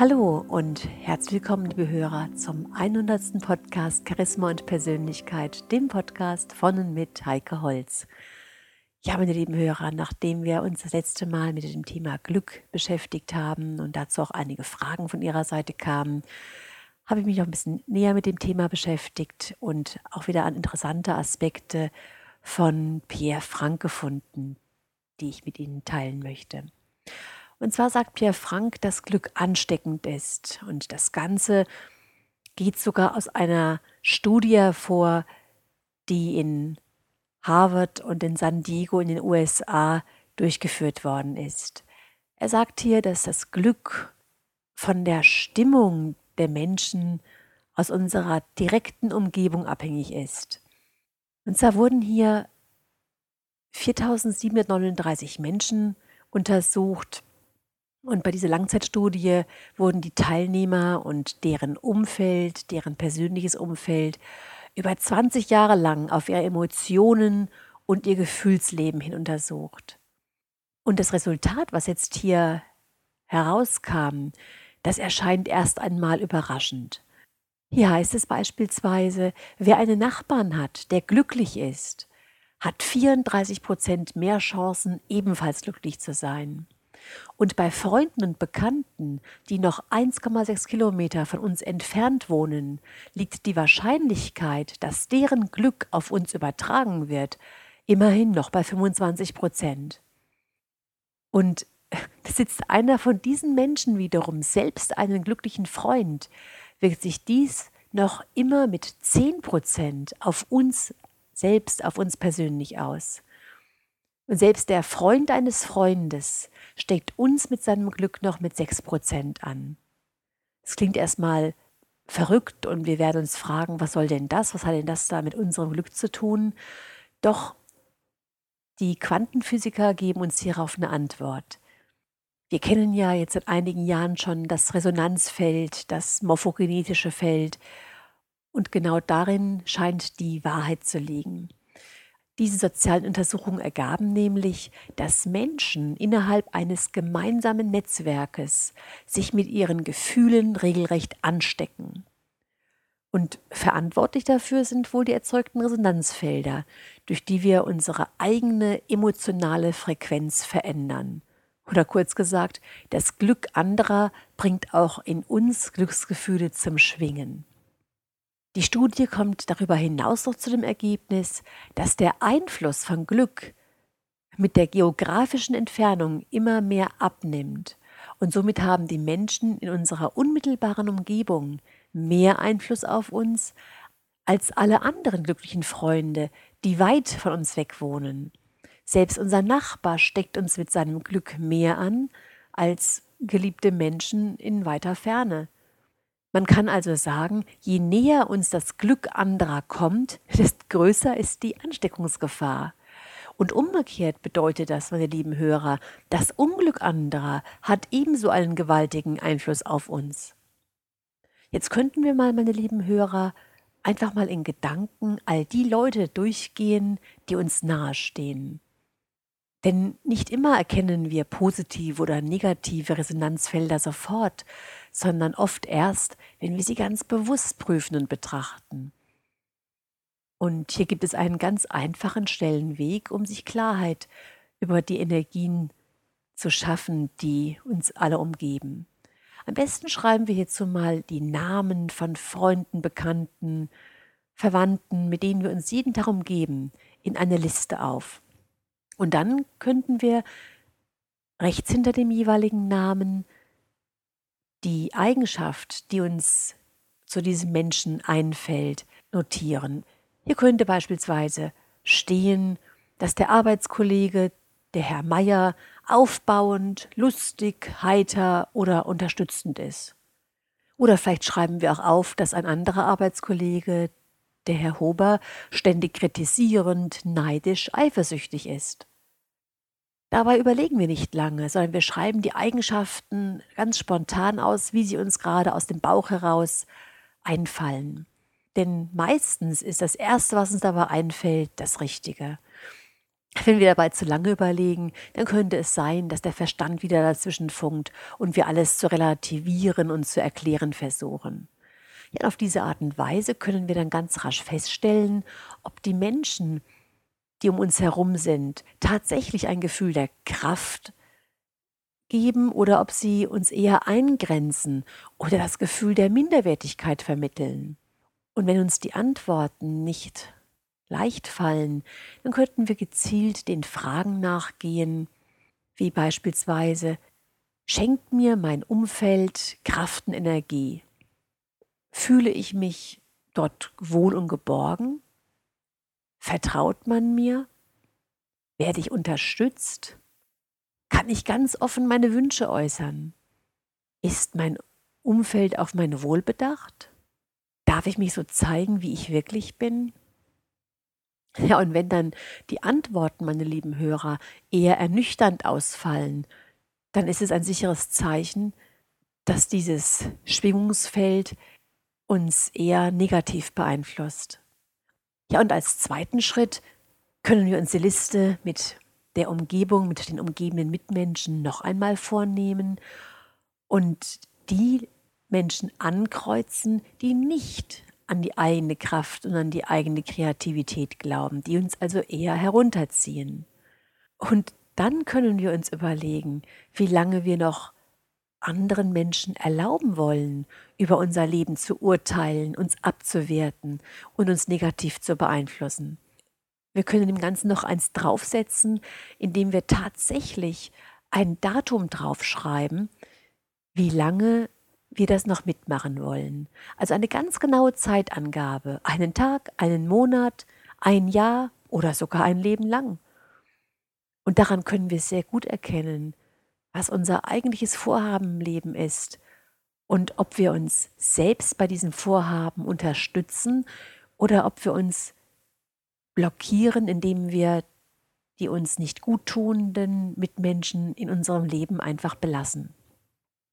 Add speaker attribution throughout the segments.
Speaker 1: Hallo und herzlich willkommen, liebe Hörer, zum 100. Podcast Charisma und Persönlichkeit, dem Podcast von und mit Heike Holz. Ja, meine lieben Hörer, nachdem wir uns das letzte Mal mit dem Thema Glück beschäftigt haben und dazu auch einige Fragen von Ihrer Seite kamen, habe ich mich noch ein bisschen näher mit dem Thema beschäftigt und auch wieder an interessante Aspekte von Pierre Frank gefunden, die ich mit Ihnen teilen möchte. Und zwar sagt Pierre Frank, dass Glück ansteckend ist. Und das Ganze geht sogar aus einer Studie hervor, die in Harvard und in San Diego in den USA durchgeführt worden ist. Er sagt hier, dass das Glück von der Stimmung der Menschen aus unserer direkten Umgebung abhängig ist. Und zwar wurden hier 4739 Menschen untersucht, und bei dieser Langzeitstudie wurden die Teilnehmer und deren Umfeld, deren persönliches Umfeld über 20 Jahre lang auf ihre Emotionen und ihr Gefühlsleben hin untersucht. Und das Resultat, was jetzt hier herauskam, das erscheint erst einmal überraschend. Hier heißt es beispielsweise, wer einen Nachbarn hat, der glücklich ist, hat 34 Prozent mehr Chancen, ebenfalls glücklich zu sein. Und bei Freunden und Bekannten, die noch 1,6 Kilometer von uns entfernt wohnen, liegt die Wahrscheinlichkeit, dass deren Glück auf uns übertragen wird, immerhin noch bei 25 Prozent. Und besitzt einer von diesen Menschen wiederum selbst einen glücklichen Freund, wirkt sich dies noch immer mit 10 Prozent auf uns selbst, auf uns persönlich aus. Und selbst der Freund eines Freundes steckt uns mit seinem Glück noch mit 6% an. Es klingt erstmal verrückt und wir werden uns fragen, was soll denn das? Was hat denn das da mit unserem Glück zu tun? Doch die Quantenphysiker geben uns hierauf eine Antwort. Wir kennen ja jetzt seit einigen Jahren schon das Resonanzfeld, das morphogenetische Feld und genau darin scheint die Wahrheit zu liegen. Diese sozialen Untersuchungen ergaben nämlich, dass Menschen innerhalb eines gemeinsamen Netzwerkes sich mit ihren Gefühlen regelrecht anstecken. Und verantwortlich dafür sind wohl die erzeugten Resonanzfelder, durch die wir unsere eigene emotionale Frequenz verändern. Oder kurz gesagt, das Glück anderer bringt auch in uns Glücksgefühle zum Schwingen. Die Studie kommt darüber hinaus noch zu dem Ergebnis, dass der Einfluss von Glück mit der geografischen Entfernung immer mehr abnimmt. Und somit haben die Menschen in unserer unmittelbaren Umgebung mehr Einfluss auf uns als alle anderen glücklichen Freunde, die weit von uns weg wohnen. Selbst unser Nachbar steckt uns mit seinem Glück mehr an als geliebte Menschen in weiter Ferne. Man kann also sagen, je näher uns das Glück anderer kommt, desto größer ist die Ansteckungsgefahr. Und umgekehrt bedeutet das, meine lieben Hörer, das Unglück anderer hat ebenso einen gewaltigen Einfluss auf uns. Jetzt könnten wir mal, meine lieben Hörer, einfach mal in Gedanken all die Leute durchgehen, die uns nahestehen. Denn nicht immer erkennen wir positive oder negative Resonanzfelder sofort, sondern oft erst, wenn wir sie ganz bewusst prüfen und betrachten. Und hier gibt es einen ganz einfachen, schnellen Weg, um sich Klarheit über die Energien zu schaffen, die uns alle umgeben. Am besten schreiben wir hierzu mal die Namen von Freunden, Bekannten, Verwandten, mit denen wir uns jeden Tag umgeben, in eine Liste auf. Und dann könnten wir rechts hinter dem jeweiligen Namen die Eigenschaft, die uns zu diesem Menschen einfällt, notieren. Hier könnte beispielsweise stehen, dass der Arbeitskollege, der Herr Meier, aufbauend, lustig, heiter oder unterstützend ist. Oder vielleicht schreiben wir auch auf, dass ein anderer Arbeitskollege, der Herr Hober, ständig kritisierend, neidisch, eifersüchtig ist. Dabei überlegen wir nicht lange, sondern wir schreiben die Eigenschaften ganz spontan aus, wie sie uns gerade aus dem Bauch heraus einfallen. Denn meistens ist das Erste, was uns dabei einfällt, das Richtige. Wenn wir dabei zu lange überlegen, dann könnte es sein, dass der Verstand wieder dazwischen funkt und wir alles zu relativieren und zu erklären versuchen. Ja, auf diese Art und Weise können wir dann ganz rasch feststellen, ob die Menschen, die um uns herum sind, tatsächlich ein Gefühl der Kraft geben oder ob sie uns eher eingrenzen oder das Gefühl der Minderwertigkeit vermitteln. Und wenn uns die Antworten nicht leicht fallen, dann könnten wir gezielt den Fragen nachgehen, wie beispielsweise, schenkt mir mein Umfeld Kraft und Energie? Fühle ich mich dort wohl und geborgen? Vertraut man mir? Werde ich unterstützt? Kann ich ganz offen meine Wünsche äußern? Ist mein Umfeld auf mein Wohl bedacht? Darf ich mich so zeigen, wie ich wirklich bin? Ja, und wenn dann die Antworten, meine lieben Hörer, eher ernüchternd ausfallen, dann ist es ein sicheres Zeichen, dass dieses Schwingungsfeld uns eher negativ beeinflusst. Ja, und als zweiten Schritt können wir uns die Liste mit der Umgebung, mit den umgebenden Mitmenschen noch einmal vornehmen und die Menschen ankreuzen, die nicht an die eigene Kraft und an die eigene Kreativität glauben, die uns also eher herunterziehen. Und dann können wir uns überlegen, wie lange wir noch anderen Menschen erlauben wollen, über unser Leben zu urteilen, uns abzuwerten und uns negativ zu beeinflussen. Wir können dem Ganzen noch eins draufsetzen, indem wir tatsächlich ein Datum draufschreiben, wie lange wir das noch mitmachen wollen. Also eine ganz genaue Zeitangabe, einen Tag, einen Monat, ein Jahr oder sogar ein Leben lang. Und daran können wir sehr gut erkennen, was unser eigentliches Vorhaben im Leben ist und ob wir uns selbst bei diesem Vorhaben unterstützen oder ob wir uns blockieren, indem wir die uns nicht guttunenden Mitmenschen in unserem Leben einfach belassen.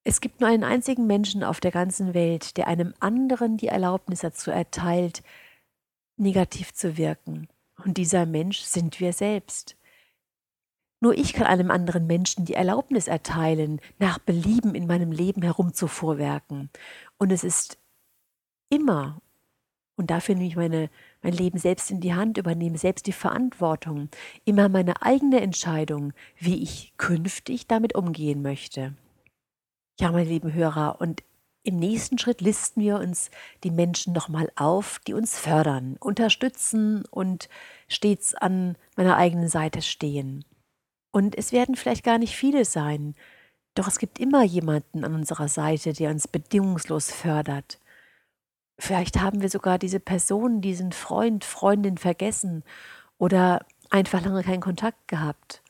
Speaker 1: Es gibt nur einen einzigen Menschen auf der ganzen Welt, der einem anderen die Erlaubnis dazu erteilt, negativ zu wirken. Und dieser Mensch sind wir selbst. Nur ich kann einem anderen Menschen die Erlaubnis erteilen, nach Belieben in meinem Leben herumzufuhrwerken. Und es ist immer, und dafür nehme ich meine, mein Leben selbst in die Hand, übernehme selbst die Verantwortung, immer meine eigene Entscheidung, wie ich künftig damit umgehen möchte. Ja, meine lieben Hörer, und im nächsten Schritt listen wir uns die Menschen nochmal auf, die uns fördern, unterstützen und stets an meiner eigenen Seite stehen. Und es werden vielleicht gar nicht viele sein, doch es gibt immer jemanden an unserer Seite, der uns bedingungslos fördert. Vielleicht haben wir sogar diese Person, diesen Freund, Freundin vergessen oder einfach lange keinen Kontakt gehabt.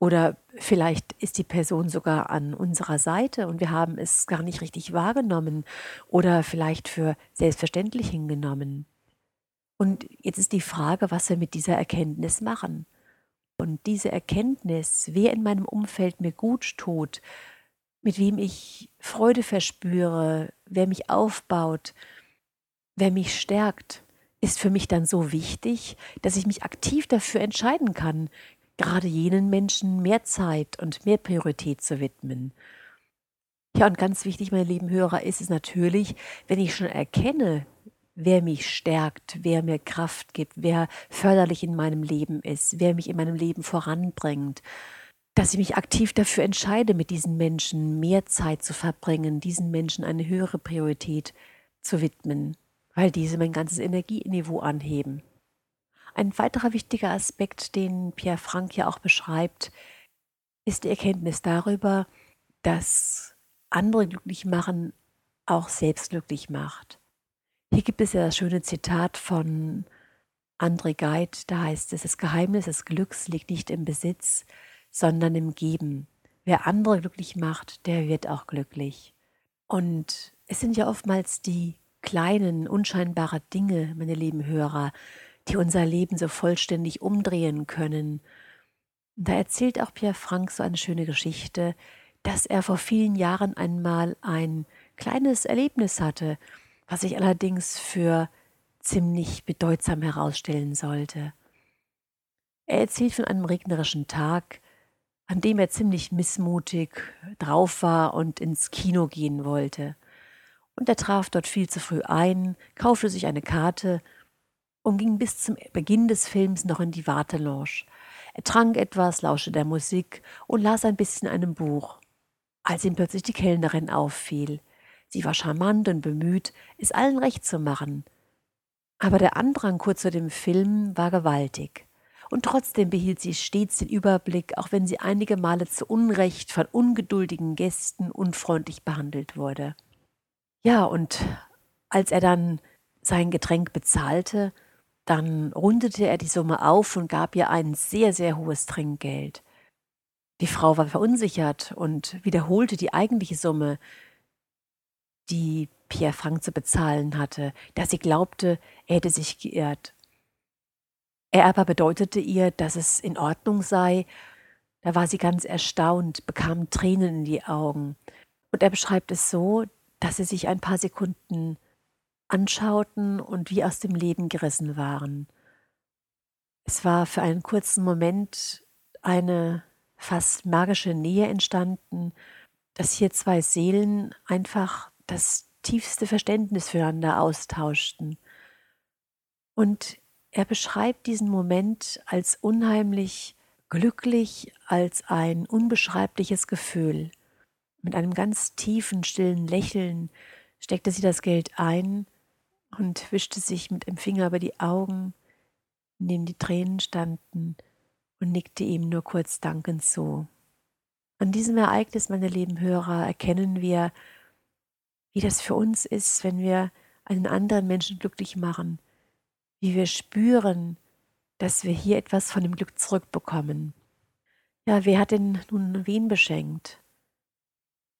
Speaker 1: Oder vielleicht ist die Person sogar an unserer Seite und wir haben es gar nicht richtig wahrgenommen oder vielleicht für selbstverständlich hingenommen. Und jetzt ist die Frage, was wir mit dieser Erkenntnis machen. Und diese Erkenntnis, wer in meinem Umfeld mir gut tut, mit wem ich Freude verspüre, wer mich aufbaut, wer mich stärkt, ist für mich dann so wichtig, dass ich mich aktiv dafür entscheiden kann, gerade jenen Menschen mehr Zeit und mehr Priorität zu widmen. Ja, und ganz wichtig, meine lieben Hörer, ist es natürlich, wenn ich schon erkenne, wer mich stärkt, wer mir Kraft gibt, wer förderlich in meinem Leben ist, wer mich in meinem Leben voranbringt, dass ich mich aktiv dafür entscheide, mit diesen Menschen mehr Zeit zu verbringen, diesen Menschen eine höhere Priorität zu widmen, weil diese mein ganzes Energieniveau anheben. Ein weiterer wichtiger Aspekt, den Pierre Frank ja auch beschreibt, ist die Erkenntnis darüber, dass andere glücklich machen auch selbst glücklich macht. Hier gibt es ja das schöne Zitat von André Geit, da heißt es, das Geheimnis des Glücks liegt nicht im Besitz, sondern im Geben. Wer andere glücklich macht, der wird auch glücklich. Und es sind ja oftmals die kleinen, unscheinbaren Dinge, meine lieben Hörer, die unser Leben so vollständig umdrehen können. Da erzählt auch Pierre Frank so eine schöne Geschichte, dass er vor vielen Jahren einmal ein kleines Erlebnis hatte, was sich allerdings für ziemlich bedeutsam herausstellen sollte. Er erzählt von einem regnerischen Tag, an dem er ziemlich missmutig drauf war und ins Kino gehen wollte. Und er traf dort viel zu früh ein, kaufte sich eine Karte und ging bis zum Beginn des Films noch in die Wartelounge. Er trank etwas, lauschte der Musik und las ein bisschen einem Buch, als ihm plötzlich die Kellnerin auffiel. Sie war charmant und bemüht, es allen recht zu machen. Aber der Andrang kurz vor dem Film war gewaltig. Und trotzdem behielt sie stets den Überblick, auch wenn sie einige Male zu Unrecht von ungeduldigen Gästen unfreundlich behandelt wurde. Ja, und als er dann sein Getränk bezahlte, dann rundete er die Summe auf und gab ihr ein sehr, sehr hohes Trinkgeld. Die Frau war verunsichert und wiederholte die eigentliche Summe, die Pierre Frank zu bezahlen hatte, da sie glaubte, er hätte sich geirrt. Er aber bedeutete ihr, dass es in Ordnung sei. Da war sie ganz erstaunt, bekam Tränen in die Augen. Und er beschreibt es so, dass sie sich ein paar Sekunden anschauten und wie aus dem Leben gerissen waren. Es war für einen kurzen Moment eine fast magische Nähe entstanden, dass hier zwei Seelen einfach das tiefste Verständnis füreinander austauschten. Und er beschreibt diesen Moment als unheimlich glücklich, als ein unbeschreibliches Gefühl. Mit einem ganz tiefen, stillen Lächeln steckte sie das Geld ein und wischte sich mit dem Finger über die Augen, in denen die Tränen standen, und nickte ihm nur kurz dankend zu. An diesem Ereignis, meine lieben Hörer, erkennen wir, wie das für uns ist, wenn wir einen anderen Menschen glücklich machen, wie wir spüren, dass wir hier etwas von dem Glück zurückbekommen. Ja, wer hat denn nun wen beschenkt?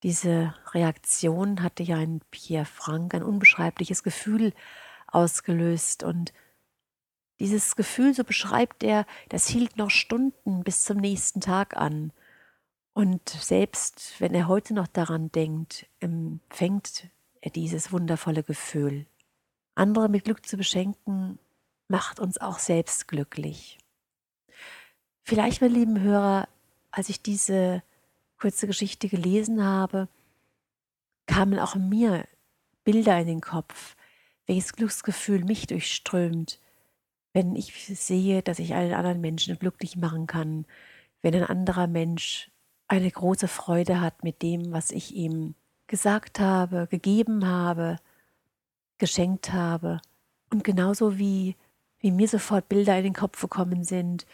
Speaker 1: Diese Reaktion hatte ja in Pierre Frank ein unbeschreibliches Gefühl ausgelöst und dieses Gefühl, so beschreibt er, das hielt noch Stunden bis zum nächsten Tag an. Und selbst wenn er heute noch daran denkt, empfängt er dieses wundervolle Gefühl. Andere mit Glück zu beschenken, macht uns auch selbst glücklich. Vielleicht, meine lieben Hörer, als ich diese kurze Geschichte gelesen habe, kamen auch mir Bilder in den Kopf, welches Glücksgefühl mich durchströmt, wenn ich sehe, dass ich einen anderen Menschen glücklich machen kann, wenn ein anderer Mensch eine große Freude hat mit dem, was ich ihm gesagt habe, gegeben habe, geschenkt habe. Und genauso wie, wie mir sofort Bilder in den Kopf gekommen sind,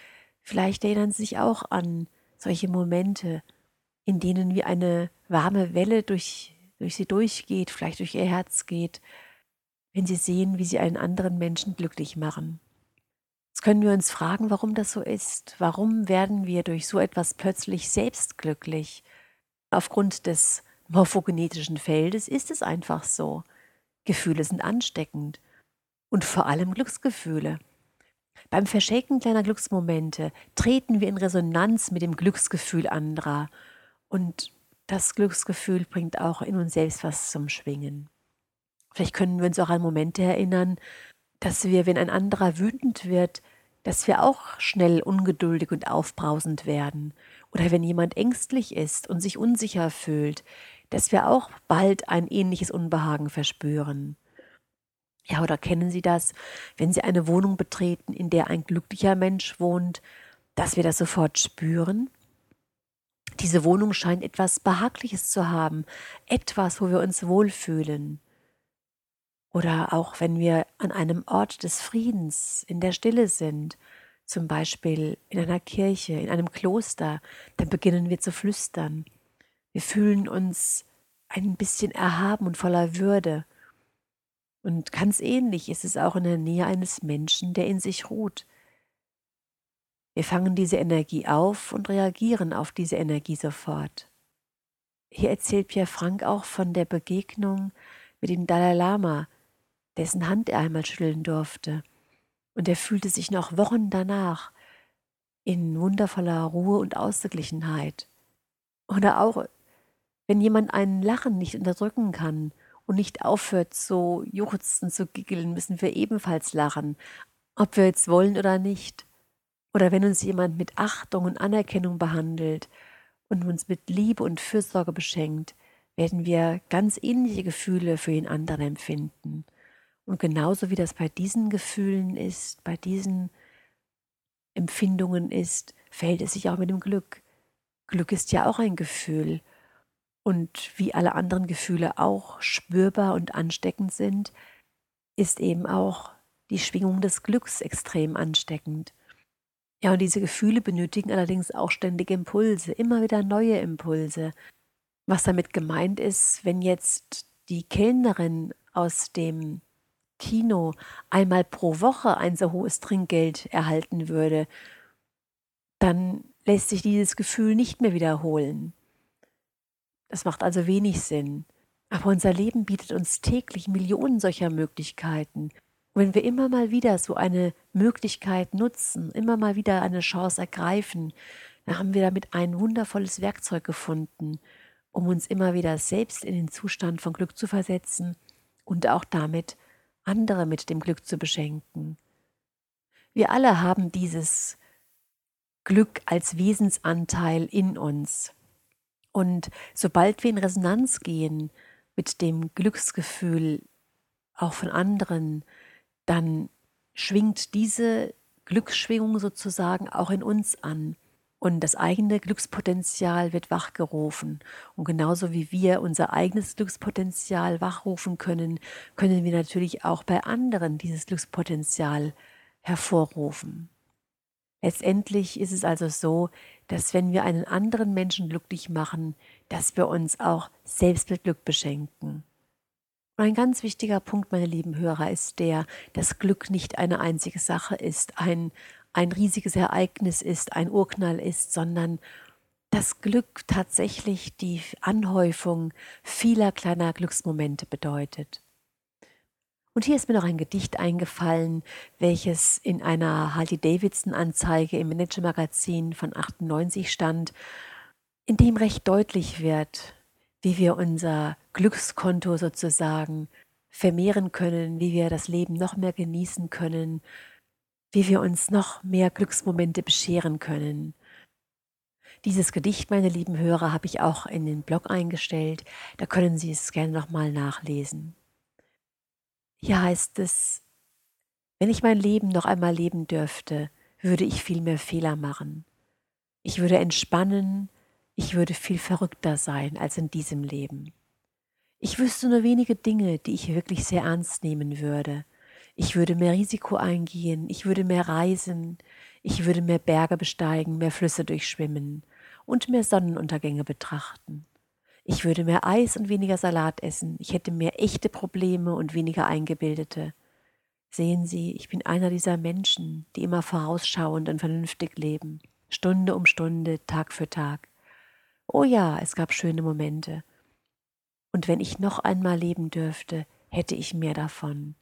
Speaker 1: vielleicht erinnern Sie sich auch an solche Momente, in denen wie eine warme Welle durch, durch sie durchgeht, vielleicht durch ihr Herz geht, wenn sie sehen, wie sie einen anderen Menschen glücklich machen. Jetzt können wir uns fragen, warum das so ist. Warum werden wir durch so etwas plötzlich selbst glücklich? Aufgrund des morphogenetischen Feldes ist es einfach so. Gefühle sind ansteckend und vor allem Glücksgefühle. Beim Verschenken kleiner Glücksmomente treten wir in Resonanz mit dem Glücksgefühl anderer und das Glücksgefühl bringt auch in uns selbst was zum Schwingen. Vielleicht können wir uns auch an Momente erinnern, dass wir, wenn ein anderer wütend wird, dass wir auch schnell ungeduldig und aufbrausend werden. Oder wenn jemand ängstlich ist und sich unsicher fühlt, dass wir auch bald ein ähnliches Unbehagen verspüren. Ja, oder kennen Sie das, wenn Sie eine Wohnung betreten, in der ein glücklicher Mensch wohnt, dass wir das sofort spüren? Diese Wohnung scheint etwas Behagliches zu haben, etwas, wo wir uns wohlfühlen. Oder auch wenn wir an einem Ort des Friedens in der Stille sind, zum Beispiel in einer Kirche, in einem Kloster, dann beginnen wir zu flüstern. Wir fühlen uns ein bisschen erhaben und voller Würde. Und ganz ähnlich ist es auch in der Nähe eines Menschen, der in sich ruht, wir fangen diese Energie auf und reagieren auf diese Energie sofort. Hier erzählt Pierre Frank auch von der Begegnung mit dem Dalai Lama, dessen Hand er einmal schütteln durfte. Und er fühlte sich noch Wochen danach in wundervoller Ruhe und Ausgeglichenheit. Oder auch, wenn jemand einen Lachen nicht unterdrücken kann und nicht aufhört zu juchzen, zu giggeln, müssen wir ebenfalls lachen, ob wir jetzt wollen oder nicht. Oder wenn uns jemand mit Achtung und Anerkennung behandelt und uns mit Liebe und Fürsorge beschenkt, werden wir ganz ähnliche Gefühle für den anderen empfinden. Und genauso wie das bei diesen Gefühlen ist, bei diesen Empfindungen ist, verhält es sich auch mit dem Glück. Glück ist ja auch ein Gefühl. Und wie alle anderen Gefühle auch spürbar und ansteckend sind, ist eben auch die Schwingung des Glücks extrem ansteckend. Ja, und diese Gefühle benötigen allerdings auch ständige Impulse, immer wieder neue Impulse. Was damit gemeint ist, wenn jetzt die Kellnerin aus dem Kino einmal pro Woche ein so hohes Trinkgeld erhalten würde, dann lässt sich dieses Gefühl nicht mehr wiederholen. Das macht also wenig Sinn. Aber unser Leben bietet uns täglich Millionen solcher Möglichkeiten. Und wenn wir immer mal wieder so eine Möglichkeit nutzen, immer mal wieder eine Chance ergreifen, dann haben wir damit ein wundervolles Werkzeug gefunden, um uns immer wieder selbst in den Zustand von Glück zu versetzen und auch damit andere mit dem Glück zu beschenken. Wir alle haben dieses Glück als Wesensanteil in uns. Und sobald wir in Resonanz gehen mit dem Glücksgefühl auch von anderen, dann schwingt diese Glücksschwingung sozusagen auch in uns an. Und das eigene Glückspotenzial wird wachgerufen. Und genauso wie wir unser eigenes Glückspotenzial wachrufen können, können wir natürlich auch bei anderen dieses Glückspotenzial hervorrufen. Letztendlich ist es also so, dass wenn wir einen anderen Menschen glücklich machen, dass wir uns auch selbst mit Glück beschenken. Und ein ganz wichtiger Punkt, meine lieben Hörer, ist der, dass Glück nicht eine einzige Sache ist, ein, ein riesiges Ereignis ist, ein Urknall ist, sondern das Glück tatsächlich die Anhäufung vieler kleiner Glücksmomente bedeutet. Und hier ist mir noch ein Gedicht eingefallen, welches in einer Harley-Davidson-Anzeige im Manager-Magazin von 98 stand, in dem recht deutlich wird, wie wir unser Glückskonto sozusagen vermehren können, wie wir das Leben noch mehr genießen können, wie wir uns noch mehr Glücksmomente bescheren können. Dieses Gedicht, meine lieben Hörer, habe ich auch in den Blog eingestellt. Da können Sie es gerne nochmal nachlesen. Hier heißt es, wenn ich mein Leben noch einmal leben dürfte, würde ich viel mehr Fehler machen. Ich würde entspannen, ich würde viel verrückter sein als in diesem Leben. Ich wüsste nur wenige Dinge, die ich wirklich sehr ernst nehmen würde. Ich würde mehr Risiko eingehen, ich würde mehr reisen, ich würde mehr Berge besteigen, mehr Flüsse durchschwimmen und mehr Sonnenuntergänge betrachten. Ich würde mehr Eis und weniger Salat essen, ich hätte mehr echte Probleme und weniger eingebildete. Sehen Sie, ich bin einer dieser Menschen, die immer vorausschauend und vernünftig leben, Stunde um Stunde, Tag für Tag. Oh ja, es gab schöne Momente. Und wenn ich noch einmal leben dürfte, hätte ich mehr davon.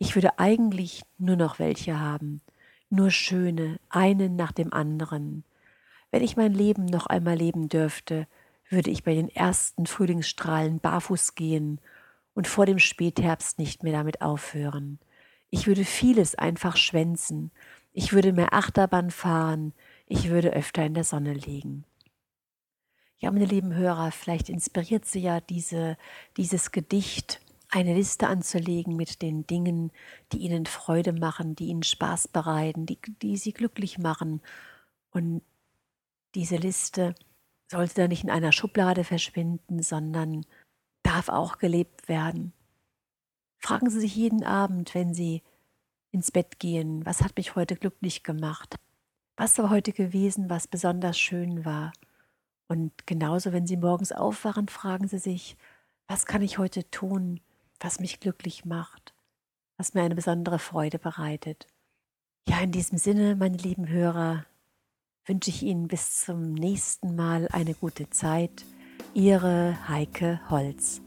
Speaker 1: Ich würde eigentlich nur noch welche haben, nur schöne, einen nach dem anderen. Wenn ich mein Leben noch einmal leben dürfte, würde ich bei den ersten Frühlingsstrahlen barfuß gehen und vor dem Spätherbst nicht mehr damit aufhören. Ich würde vieles einfach schwänzen. Ich würde mehr Achterbahn fahren. Ich würde öfter in der Sonne liegen. Ja, meine lieben Hörer, vielleicht inspiriert Sie ja diese, dieses Gedicht eine Liste anzulegen mit den Dingen, die ihnen Freude machen, die ihnen Spaß bereiten, die, die sie glücklich machen. Und diese Liste sollte dann nicht in einer Schublade verschwinden, sondern darf auch gelebt werden. Fragen Sie sich jeden Abend, wenn Sie ins Bett gehen, was hat mich heute glücklich gemacht? Was war heute gewesen, was besonders schön war? Und genauso, wenn Sie morgens aufwachen, fragen Sie sich, was kann ich heute tun, was mich glücklich macht, was mir eine besondere Freude bereitet. Ja, in diesem Sinne, meine lieben Hörer, wünsche ich Ihnen bis zum nächsten Mal eine gute Zeit. Ihre Heike Holz.